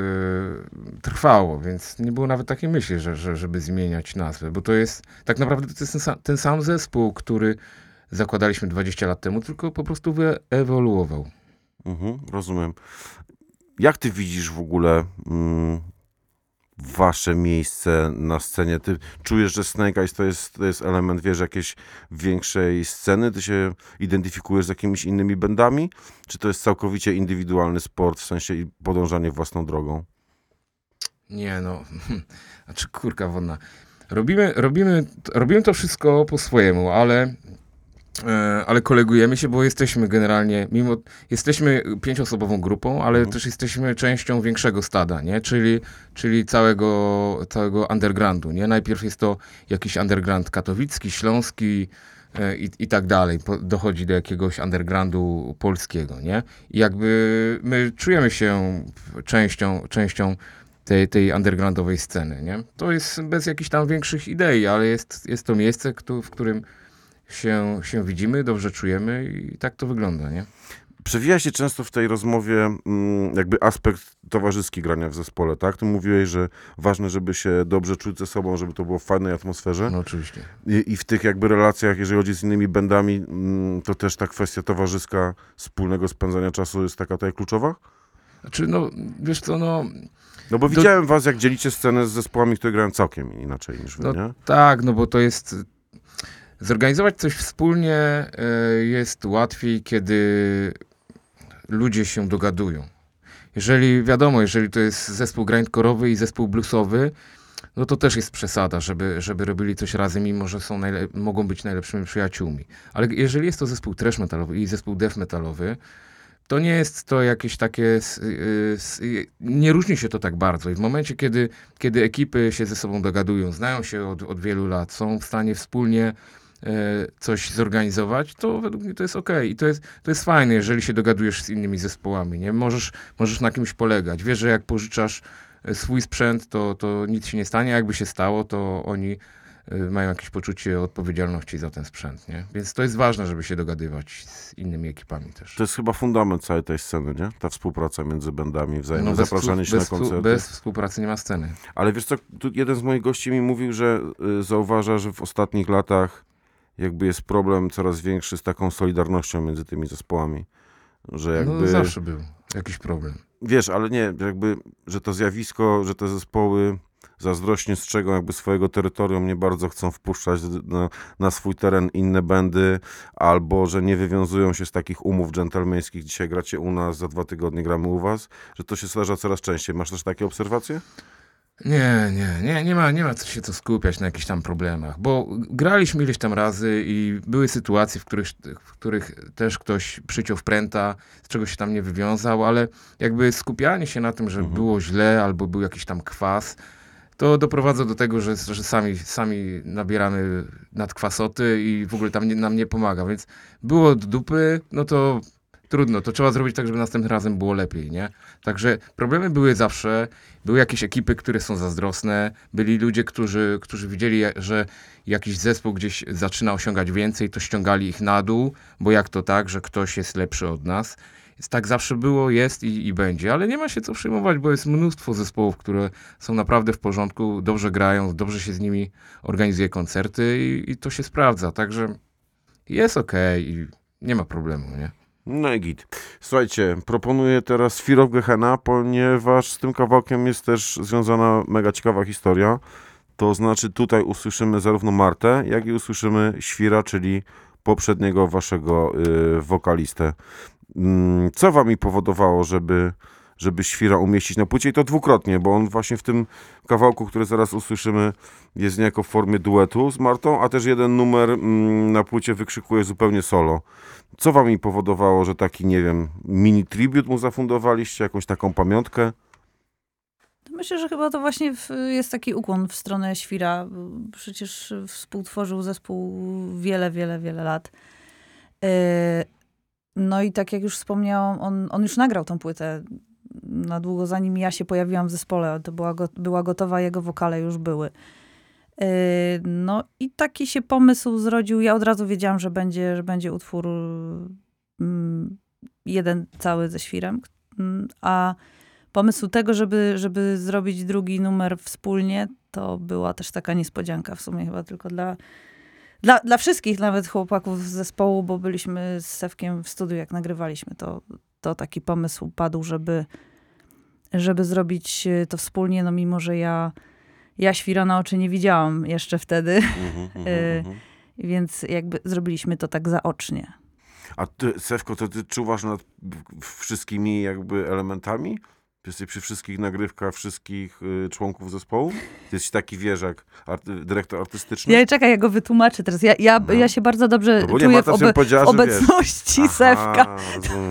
trwało, więc nie było nawet takiej myśli, że, że, żeby zmieniać nazwę, bo to jest tak naprawdę to jest ten, sam, ten sam zespół, który zakładaliśmy 20 lat temu, tylko po prostu wyewoluował. Mhm, rozumiem. Jak ty widzisz w ogóle mm, wasze miejsce na scenie? Ty czujesz, że Snake Eyes to jest, to jest element, wiesz, jakiejś większej sceny? Ty się identyfikujesz z jakimiś innymi bandami? Czy to jest całkowicie indywidualny sport, w sensie podążanie własną drogą? Nie no, znaczy kurka wodna. Robimy, robimy, robimy to wszystko po swojemu, ale, ale kolegujemy się, bo jesteśmy generalnie, mimo, jesteśmy pięcioosobową grupą, ale Mhm. też jesteśmy częścią większego stada, nie? Czyli, czyli całego, całego undergroundu, nie? Najpierw jest to jakiś underground katowicki, śląski, e, i, i tak dalej. Po, dochodzi do jakiegoś undergroundu polskiego, nie? I jakby my czujemy się częścią, częścią tej, tej undergroundowej sceny, nie? To jest bez jakichś tam większych idei, ale jest, jest to miejsce, w którym się, się widzimy, dobrze czujemy i tak to wygląda, nie? Przewija się często w tej rozmowie mm, jakby aspekt towarzyski grania w zespole, tak? Ty mówiłeś, że ważne, żeby się dobrze czuć ze sobą, żeby to było w fajnej atmosferze. No oczywiście. I, I w tych jakby relacjach, jeżeli chodzi z innymi bandami, mm, to też ta kwestia towarzyska, wspólnego spędzania czasu jest taka tutaj kluczowa? Znaczy, no, wiesz co, no, No bo Do- widziałem was, jak dzielicie scenę z zespołami, które grają całkiem inaczej niż wy, No, nie? Tak, no bo to jest. Zorganizować coś wspólnie e, jest łatwiej, kiedy ludzie się dogadują. Jeżeli wiadomo, jeżeli to jest zespół grindcore'owy i zespół bluesowy, no to też jest przesada, żeby, żeby robili coś razem, mimo że są mogą być najlepszymi przyjaciółmi. Ale jeżeli jest to zespół trash metalowy i zespół death metalowy, to nie jest to jakieś takie. y, s- y, Nie różni się to tak bardzo. I w momencie, kiedy, kiedy ekipy się ze sobą dogadują, znają się od, od wielu lat, są w stanie wspólnie coś zorganizować, to według mnie to jest okej. I to jest, to jest fajne, jeżeli się dogadujesz z innymi zespołami. Nie? Możesz, możesz na kimś polegać. Wiesz, że jak pożyczasz e, swój sprzęt, to, to nic się nie stanie. Jakby się stało, to oni e, mają jakieś poczucie odpowiedzialności za ten sprzęt. Nie? Więc to jest ważne, żeby się dogadywać z innymi ekipami też. To jest chyba fundament całej tej sceny, nie? Ta współpraca między bandami, wzajemne No bez, zapraszanie się bez, na koncerty. bez współpracy nie ma sceny. Ale wiesz co, tu jeden z moich gości mi mówił, że y, zauważa, że w ostatnich latach jakby jest problem coraz większy z taką solidarnością między tymi zespołami. Że jakby... No zawsze był jakiś problem. wiesz, ale nie, jakby, że to zjawisko, że te zespoły zazdrośnie strzegą jakby swojego terytorium, nie bardzo chcą wpuszczać na, na swój teren inne bendy, albo że nie wywiązują się z takich umów dżentelmeńskich, dzisiaj gracie u nas, za dwa tygodnie gramy u was, że to się zdarza coraz częściej. Masz też takie obserwacje? Nie, nie, nie, nie ma, nie ma co się tu skupiać na jakichś tam problemach, bo graliśmy ileś tam razy i były sytuacje, w których, w których też ktoś przyciął w pręta, z czego się tam nie wywiązał, ale jakby skupianie się na tym, że było źle albo był jakiś tam kwas, to doprowadza do tego, że, że sami, sami nabieramy nadkwasoty i w ogóle tam nie, nam nie pomaga, więc było do dupy, no to trudno, to trzeba zrobić tak, żeby następnym razem było lepiej, nie? Także problemy były zawsze, były jakieś ekipy, które są zazdrosne, byli ludzie, którzy, którzy widzieli, że jakiś zespół gdzieś zaczyna osiągać więcej, to ściągali ich na dół, bo jak to tak, że ktoś jest lepszy od nas. Tak zawsze było, jest i, i będzie, ale nie ma się co przejmować, bo jest mnóstwo zespołów, które są naprawdę w porządku, dobrze grają, dobrze się z nimi organizuje koncerty i, i to się sprawdza, także jest okej i nie ma problemu, nie? No i git. Słuchajcie, proponuję teraz Fear of Gehenna, ponieważ z tym kawałkiem jest też związana mega ciekawa historia. To znaczy tutaj usłyszymy zarówno Martę, jak i usłyszymy Świra, czyli poprzedniego waszego y, wokalistę. Mm, Co wami powodowało, żeby, żeby Świra umieścić na płycie? I to dwukrotnie, bo on właśnie w tym kawałku, który zaraz usłyszymy, jest niejako w formie duetu z Martą, a też jeden numer mm, na płycie wykrzykuje zupełnie solo. Co wami powodowało, że taki, nie wiem, mini tribut mu zafundowaliście, jakąś taką pamiątkę? Myślę, że chyba to właśnie jest taki ukłon w stronę Świra. Przecież współtworzył zespół wiele, wiele, wiele lat. Yy, No i tak jak już wspomniałam, on, on już nagrał tą płytę na długo zanim ja się pojawiłam w zespole. To była, go, była gotowa, jego wokale już były. Yy, No i taki się pomysł zrodził. Ja od razu wiedziałam, że będzie, że będzie utwór mm, jeden cały ze świrem. A pomysł tego, żeby, żeby zrobić drugi numer wspólnie, to była też taka niespodzianka w sumie chyba tylko dla, dla, dla wszystkich, nawet chłopaków z zespołu, bo byliśmy z Sewkiem w studiu, jak nagrywaliśmy, to, to taki pomysł padł, żeby, żeby zrobić e, to wspólnie, no mimo, że ja, ja świra na oczy nie widziałam jeszcze wtedy, Mhm, mhm, Y, mhm. więc jakby zrobiliśmy to tak zaocznie. A ty, Sewko, to ty czuwasz nad wszystkimi jakby elementami? Jesteś przy wszystkich nagrywkach wszystkich y, członków zespołu? Ty jesteś taki, wiesz, jak arty, dyrektor artystyczny? Ja czekaj, ja go wytłumaczę teraz. Ja, ja, No. ja się bardzo dobrze No czuję w, Marta obe, w że wiesz. obecności Sewka.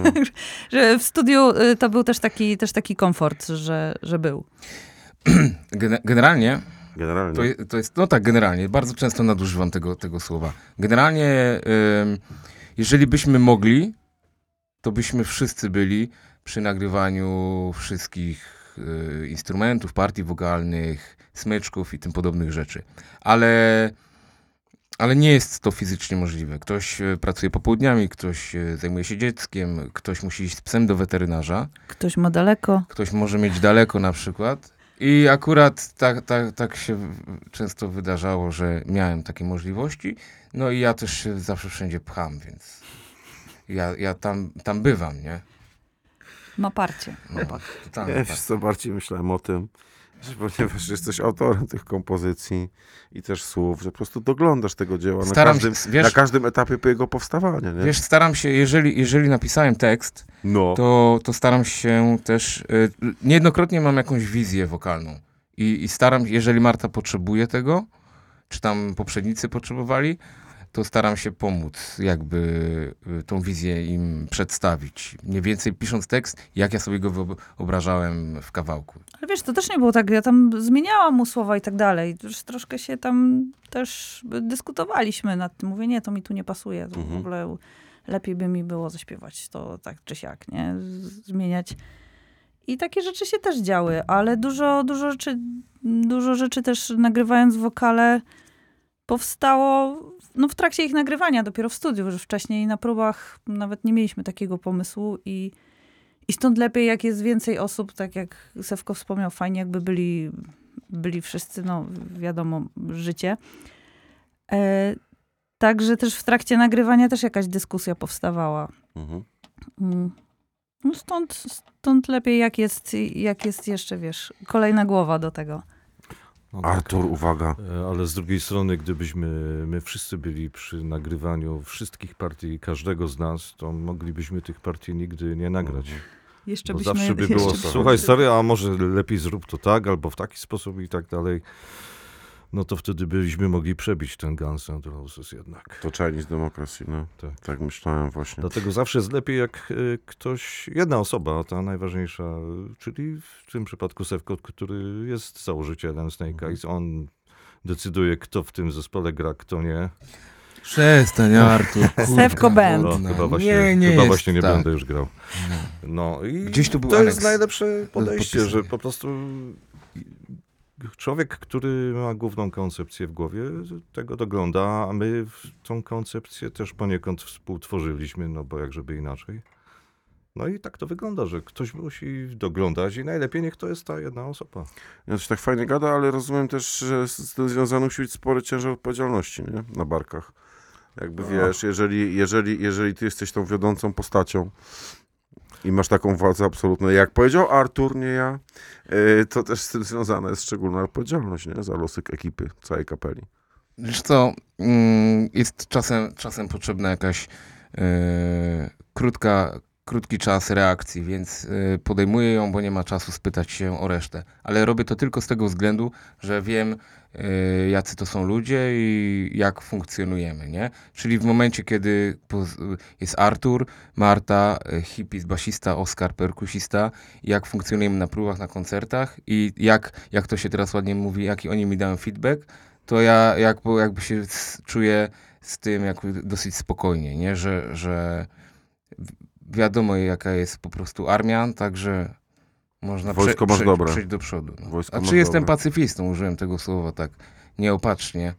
Że w studiu y, to był też taki, też taki komfort, że, że był. Gene- generalnie Generalnie. To, je- to jest, no tak, generalnie. Bardzo często nadużywam tego, tego słowa. Generalnie, ym, jeżeli byśmy mogli, to byśmy wszyscy byli przy nagrywaniu wszystkich y, instrumentów, partii wokalnych, smyczków i tym podobnych rzeczy. Ale, ale nie jest to fizycznie możliwe. Ktoś y, pracuje popołudniami, ktoś y, zajmuje się dzieckiem, ktoś musi iść z psem do weterynarza. Ktoś ma daleko. Ktoś może mieć daleko na przykład. I akurat tak, tak, tak się często wydarzało, że miałem takie możliwości. No i ja też się zawsze wszędzie pcham, więc ja, ja tam, tam bywam, nie? Ma parcie. No, tam, Ja tak. wiesz co, bardziej myślałem o tym, że ponieważ jesteś autorem tych kompozycji i też słów, że po prostu doglądasz tego dzieła na każdym, się, wiesz, na każdym etapie jego powstawania, nie? wiesz, staram się, jeżeli, jeżeli napisałem tekst, no. to, to staram się też, y, niejednokrotnie mam jakąś wizję wokalną i, i staram, jeżeli Marta potrzebuje tego, czy tam poprzednicy potrzebowali, to staram się pomóc, jakby y, tą wizję im przedstawić. Mniej więcej pisząc tekst, jak ja sobie go wyobrażałem w kawałku. Ale wiesz, to też nie było tak. Ja tam zmieniałam mu słowa i tak dalej. Już troszkę się tam też dyskutowaliśmy nad tym. Mówię, nie, to mi tu nie pasuje. To Mhm. w ogóle lepiej by mi było zaśpiewać to tak czy siak, nie? Zmieniać. I takie rzeczy się też działy, ale dużo, dużo rzeczy, dużo rzeczy też nagrywając wokale powstało no, w trakcie ich nagrywania, dopiero w studiu, że wcześniej na próbach nawet nie mieliśmy takiego pomysłu i, i stąd lepiej, jak jest więcej osób, tak jak Sewko wspomniał, fajnie jakby byli, byli wszyscy, no wiadomo, życie. E, Także też w trakcie nagrywania też jakaś dyskusja powstawała. Mhm. Mm. No stąd, stąd lepiej, jak jest, jak jest jeszcze, wiesz, kolejna głowa do tego. No tak. Artur, uwaga. E, Ale z drugiej strony, gdybyśmy my wszyscy byli przy nagrywaniu wszystkich partii każdego z nas, to moglibyśmy tych partii nigdy nie nagrać. Jeszcze Bo byśmy... zawsze by jeszcze było, słuchaj stary, a może lepiej zrób to tak, albo w taki sposób i tak dalej. No to wtedy byśmy mogli przebić ten Guns N' Roses jednak. To Chinese Democracy, no. Tak. Tak myślałem właśnie. Dlatego zawsze jest lepiej, jak e, ktoś, jedna osoba, ta najważniejsza, czyli w tym przypadku Sewko, który jest założycielem Snake Mhm. Eyes, on decyduje, kto w tym zespole gra, kto nie. Przestań, Artur. kurka, Sewko Band. No, chyba właśnie nie, nie chyba jest właśnie nie tak. będę już grał. No i Gdzieś tu był to Alex jest najlepsze podejście, że po prostu człowiek, który ma główną koncepcję w głowie, tego dogląda, a my tą koncepcję też poniekąd współtworzyliśmy, no bo jak żeby inaczej. No i tak to wygląda, że ktoś musi doglądać i najlepiej niech to jest ta jedna osoba. Ja coś tak fajnie gada, ale rozumiem też, że z z tym związany musi być spory ciężar odpowiedzialności, nie? Na barkach. Jakby No. wiesz, jeżeli, jeżeli, jeżeli ty jesteś tą wiodącą postacią i masz taką władzę absolutną, jak powiedział Artur, nie ja, yy, to też z tym związana jest szczególna odpowiedzialność, nie? Za losy ekipy, całej kapeli. Wiesz co, mm, jest czasem, czasem potrzebna jakaś e, krótka, krótki czas reakcji, więc e, podejmuję ją, bo nie ma czasu spytać się o resztę. Ale robię to tylko z tego względu, że wiem, e, jacy to są ludzie i jak funkcjonujemy, nie? Czyli w momencie, kiedy jest Artur, Marta, e, hippies, basista, Oskar, perkusista, jak funkcjonujemy na próbach, na koncertach i jak, jak to się teraz ładnie mówi, jaki oni mi dają feedback, to ja jakby, jakby się czuję z tym jakby dosyć spokojnie, nie? Że, że wiadomo jaka jest po prostu armia, także można Wojsko dobre. przejść do przodu. No. A czy jestem dobre. pacyfistą, użyłem tego słowa tak nieopatrznie,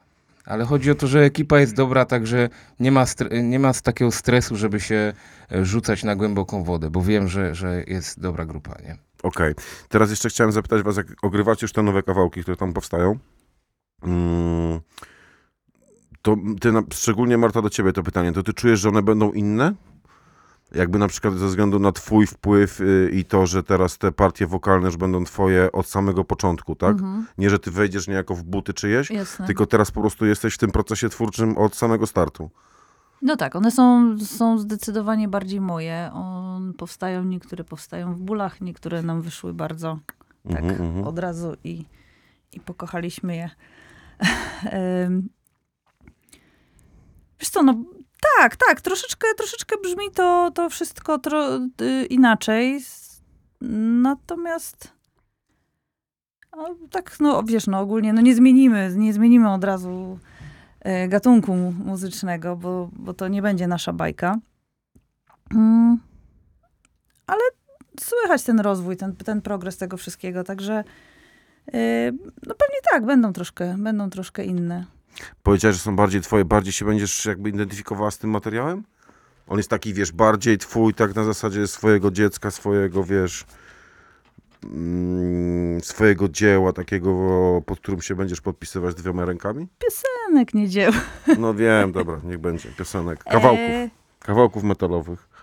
ale chodzi o to, że ekipa jest dobra, także nie ma, nie ma takiego stresu, żeby się e, rzucać na głęboką wodę, bo wiem, że, że jest dobra grupa, nie? Okej. Teraz jeszcze chciałem zapytać was, jak ogrywacie już te nowe kawałki, które tam powstają, mm, to ty, szczególnie Marta do ciebie to pytanie, to ty czujesz, że one będą inne? Jakby na przykład ze względu na twój wpływ y, i to, że teraz te partie wokalne już będą twoje od samego początku, tak? Mhm, Nie, że ty wejdziesz niejako w buty czyjeś, jasne. tylko teraz po prostu jesteś w tym procesie twórczym od samego startu. No tak, one są, są zdecydowanie bardziej moje. On, powstają, niektóre powstają w bólach, niektóre nam wyszły bardzo tak Mhm, mhm. od razu i, i pokochaliśmy je. Wiesz co, no tak, tak, troszeczkę, troszeczkę brzmi to, to wszystko tro, y, inaczej. Natomiast no, tak, no wiesz, no ogólnie no nie zmienimy, nie zmienimy od razu e, gatunku mu- muzycznego, bo, bo to nie będzie nasza bajka. Mm, ale słychać ten rozwój, ten, ten progres tego wszystkiego, także e, no pewnie tak, będą troszkę, będą troszkę inne. Powiedziałeś, że są bardziej twoje, bardziej się będziesz jakby identyfikowała z tym materiałem? On jest taki, wiesz, bardziej twój, tak na zasadzie swojego dziecka, swojego, wiesz, mm, swojego dzieła, takiego, pod którym się będziesz podpisywać dwiema rękami? Piosenek nie dzieł. No wiem, dobra, niech będzie, piosenek, kawałków, E, kawałków metalowych.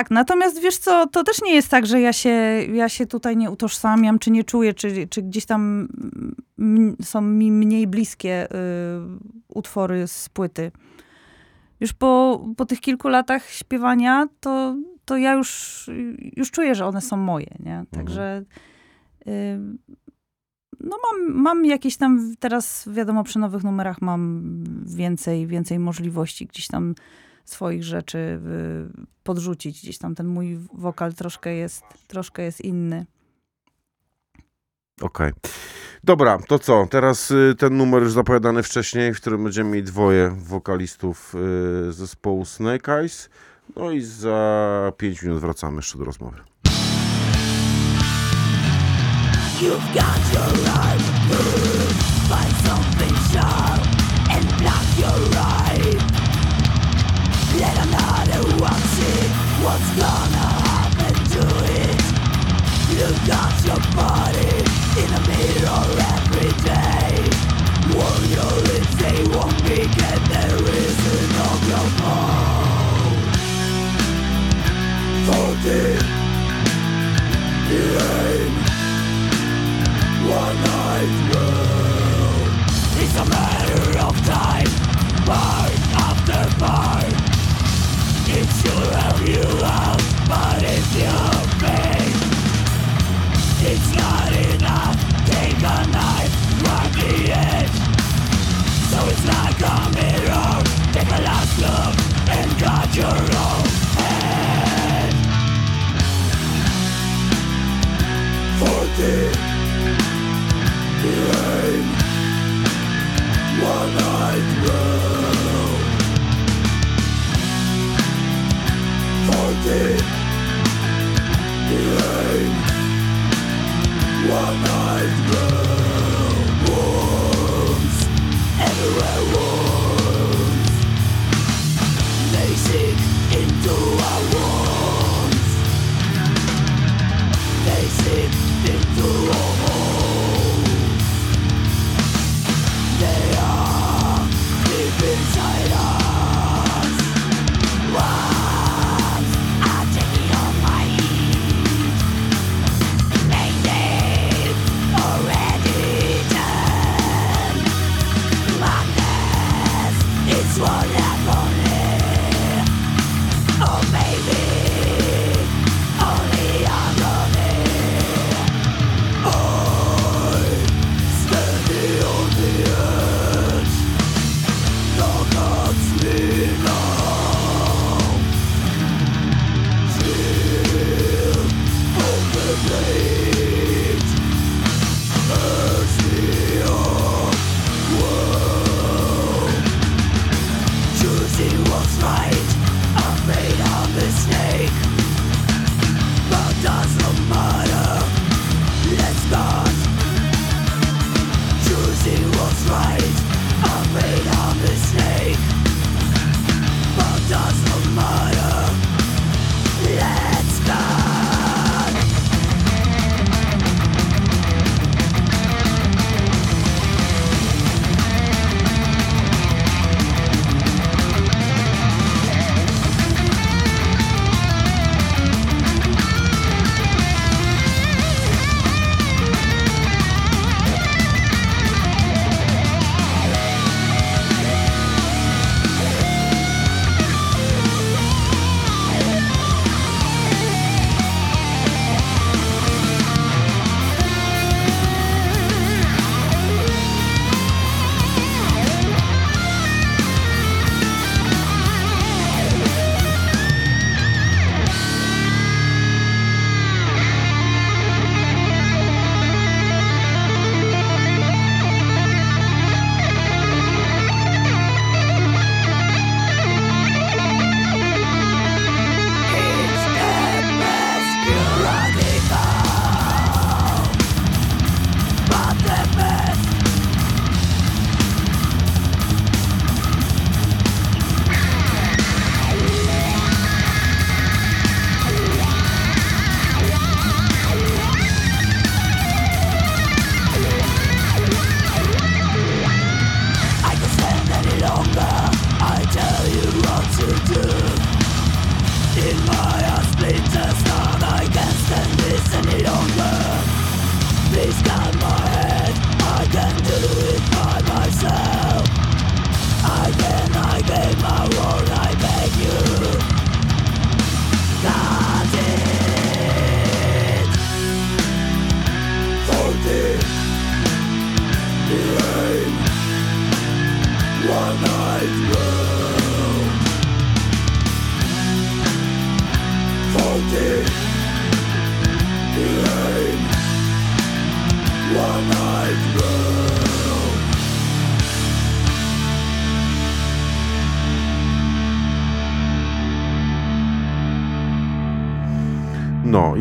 Tak, natomiast wiesz co, to też nie jest tak, że ja się, ja się tutaj nie utożsamiam, czy nie czuję, czy, czy gdzieś tam są mi mniej bliskie y, utwory z płyty. Już po, po tych kilku latach śpiewania, to, to ja już, już czuję, że one są moje, nie? Także y, no mam, mam jakieś tam, teraz wiadomo, przy nowych numerach mam więcej, więcej możliwości gdzieś tam swoich rzeczy y, podrzucić. Gdzieś tam ten mój wokal troszkę jest, troszkę jest inny. Okej. Dobra, to co? Teraz y, ten numer już zapowiadany wcześniej, w którym będziemy mieli dwoje wokalistów y, zespołu Snake Eyes. No i za 5 minut wracamy jeszcze do rozmowy. You've got your to find something sharp and block your right. what's gonna happen to it Look at your body in the mirror every day there isn't One night It's a matter of time Burn after burn You apareció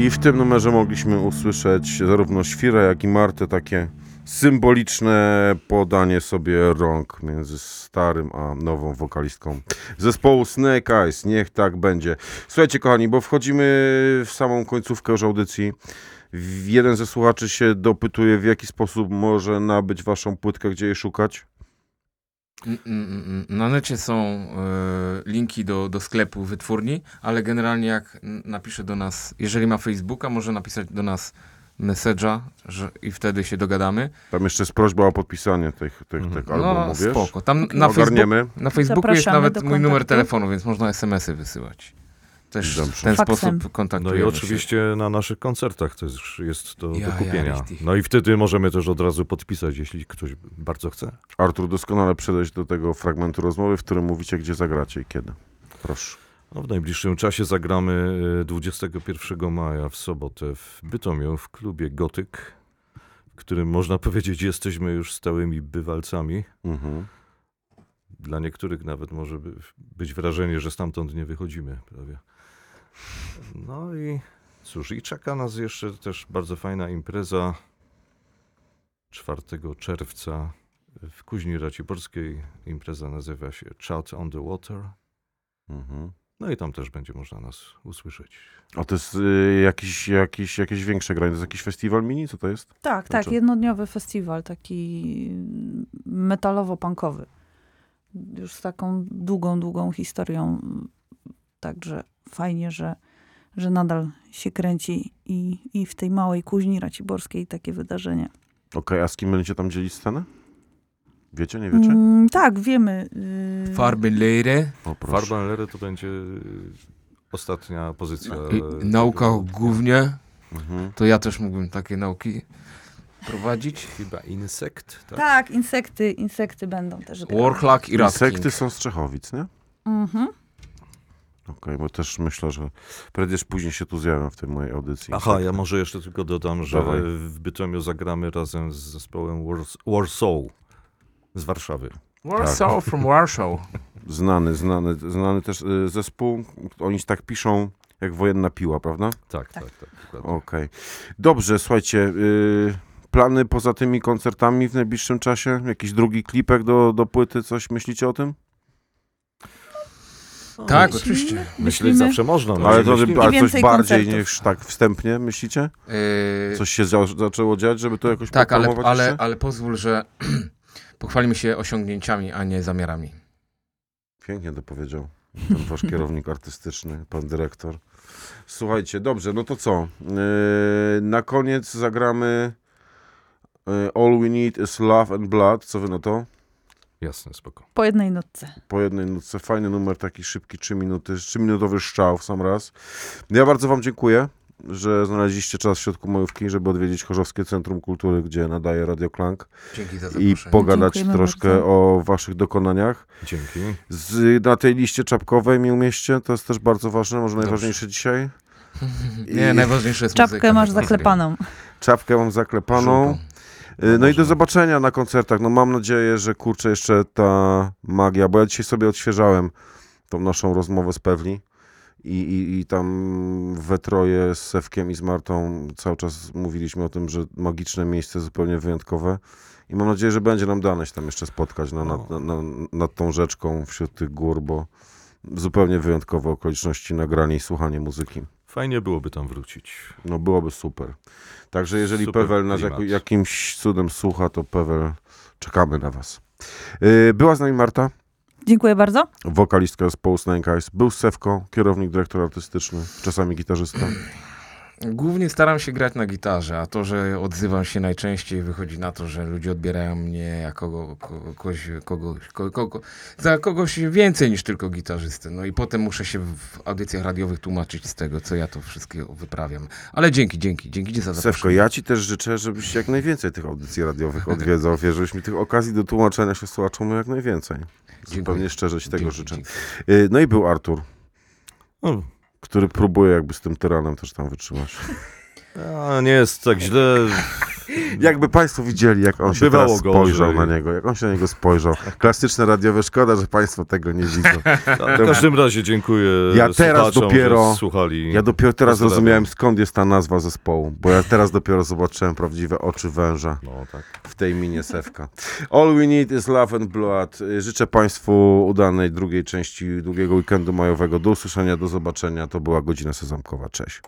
I w tym numerze mogliśmy usłyszeć zarówno Świra, jak i Martę takie symboliczne podanie sobie rąk między starym a nową wokalistką zespołu Snake Eyes. Niech tak będzie. Słuchajcie, kochani, bo wchodzimy w samą końcówkę już audycji. Jeden ze słuchaczy się dopytuje, w jaki sposób może nabyć waszą płytkę, gdzie jej szukać. Mm, mm, mm, na necie są y, linki do, do sklepu wytwórni, ale generalnie jak napisze do nas, jeżeli ma Facebooka, może napisać do nas message'a że, i wtedy się dogadamy. Tam jeszcze jest prośba o podpisanie tych, tych, mhm. tych albumów, no, wiesz? spoko. Tam na, Facebook, na Facebooku Zapraszamy jest nawet mój numer telefonu, więc można SMS-y wysyłać. Też Dobrze. w ten Faksem. sposób No kontaktujemy i się. oczywiście na naszych koncertach też jest to Ja, do ja, kupienia. richtig. No i wtedy możemy też od razu podpisać, jeśli ktoś bardzo chce. Artur, doskonale przejść do tego fragmentu rozmowy, w którym mówicie, gdzie zagracie i kiedy. Proszę. No, w najbliższym czasie zagramy e, 21 maja w sobotę w Bytomiu w klubie Gotyk, w którym można powiedzieć jesteśmy już stałymi bywalcami. Mhm. Dla niektórych nawet może by, być wrażenie, że stamtąd nie wychodzimy prawie. No i cóż, i czeka nas jeszcze też bardzo fajna impreza 4 czerwca w Kuźni Raciborskiej. Impreza nazywa się Chat on the Water. Mhm. No i tam też będzie można nas usłyszeć. A to jest y, jakiś, jakiś, jakieś większe granie? To jest jakiś festiwal mini? Co to jest? Tak, tak, Znaczy- jednodniowy festiwal, taki metalowo-punkowy. Już z taką długą, długą historią. Także fajnie, że, że nadal się kręci i, i w tej małej kuźni raciborskiej takie wydarzenie. Okej, a z kim będziecie tam dzielić scenę? Wiecie, nie wiecie? Mm, tak, wiemy. y, proszę. Farba Lery to będzie y, ostatnia pozycja. i- nauka o głównie, Mhm. to ja też mógłbym takie nauki prowadzić. Chyba Insekt, tak? Tak, insekty, insekty będą też. grały. Warclak i Ratking. Insekty są z Czechowic, nie? Mhm. Okej, bo też myślę, że czy później się tu zjawią w tej mojej audycji. Aha, ja może jeszcze tylko dodam, że Dawaj. w Bytomiu zagramy razem z zespołem Wars- Warsaw z Warszawy. Warsaw from Warsaw. Znany, znany, znany też y, zespół. Oni tak piszą jak wojenna piła, prawda? Tak, tak, tak. dokładnie. Okej. Dobrze, słuchajcie. y, plany poza tymi koncertami w najbliższym czasie? Jakiś drugi klipek do, do płyty? Coś myślicie o tym? Tak, Myślimy, oczywiście. Myśleć myślimy. zawsze można. no, ale to myślimy. ale coś więcej bardziej koncertów. niż tak wstępnie, myślicie? Yy, Coś się za, zaczęło dziać, żeby to jakoś tak, ale, popromować ale, jeszcze? ale pozwól, że pochwalimy się osiągnięciami, a nie zamiarami. Pięknie to powiedział ten wasz kierownik artystyczny, pan dyrektor. Słuchajcie, dobrze, no to co? Yy, na koniec zagramy yy, All We Need Is Love and Blood. Co wy na to? Jasne, spoko. Po jednej nutce. Po jednej nutce. Fajny numer, taki szybki, 3 minuty, 3-minutowy strzał w sam raz. Ja bardzo wam dziękuję, że znaleźliście czas w środku majówki, żeby odwiedzić Chorzowskie Centrum Kultury, gdzie nadaje Radio Klank Dzięki za i zaproszenie. pogadać Dziękujemy troszkę bardzo. o waszych dokonaniach. Dzięki. Z, na tej liście czapkowej mi umieście, to jest też bardzo ważne, może Dobrze. najważniejsze dzisiaj. Nie, I- najważniejsze jest Czapkę muzyka, masz zaklepaną. Czapkę mam zaklepaną. Y, No i do zobaczenia na koncertach. No mam nadzieję, że kurczę jeszcze ta magia, bo ja dzisiaj sobie odświeżałem tą naszą rozmowę z Pewli i, i, i tam we troje z Sewkiem i z Martą cały czas mówiliśmy o tym, że magiczne miejsce zupełnie wyjątkowe i mam nadzieję, że będzie nam dane się tam jeszcze spotkać no, nad, O. nad, nad tą rzeczką wśród tych gór, bo zupełnie wyjątkowe okoliczności nagranie i słuchanie muzyki. Fajnie byłoby tam wrócić. No byłoby super. Także jeżeli Super Pewel nas jako, jakimś cudem słucha, to Pewel czekamy na was. Yy, Była z nami Marta, Dziękuję bardzo. wokalistka zespołu Snake Eyes. Był Sewko, kierownik, dyrektor artystyczny, czasami gitarzysta. Głównie staram się grać na gitarze, a to, że odzywam się najczęściej, wychodzi na to, że ludzie odbierają mnie jako kogo, kogoś, kogoś, kogo, kogo, za kogoś więcej niż tylko gitarzystę. No i potem muszę się w audycjach radiowych tłumaczyć z tego, co ja to wszystkiego wyprawiam. Ale dzięki, dzięki, dzięki ci za Sewko, zaproszenie. ja ci też życzę, żebyś jak najwięcej tych audycji radiowych odwiedzał, wiesz, żebyś mi tych okazji do tłumaczenia się słuchaczom miał jak najwięcej. Dziękuję. Zupełnie szczerze ci tego Dzięki, życzę. dzięki. Yy, No i był Artur, No, który próbuje jakby z tym tyranem też tam wytrzymać. a nie jest tak źle. Jakby Państwo widzieli, jak on się Bywało teraz gorzej. spojrzał na niego, jak on się na niego spojrzał. Klasyczne radiowe, szkoda, że Państwo tego nie widzą. W każdym razie dziękuję Ja teraz słuchaczom, dopiero- że słuchali. Ja dopiero teraz Pozdrawiam. zrozumiałem, skąd jest ta nazwa zespołu, bo ja teraz dopiero zobaczyłem prawdziwe oczy węża No tak. w tej minie Sewka. All we need is love and blood. Życzę Państwu udanej drugiej części długiego weekendu majowego. Do usłyszenia, do zobaczenia. To była godzina sezamkowa. Cześć.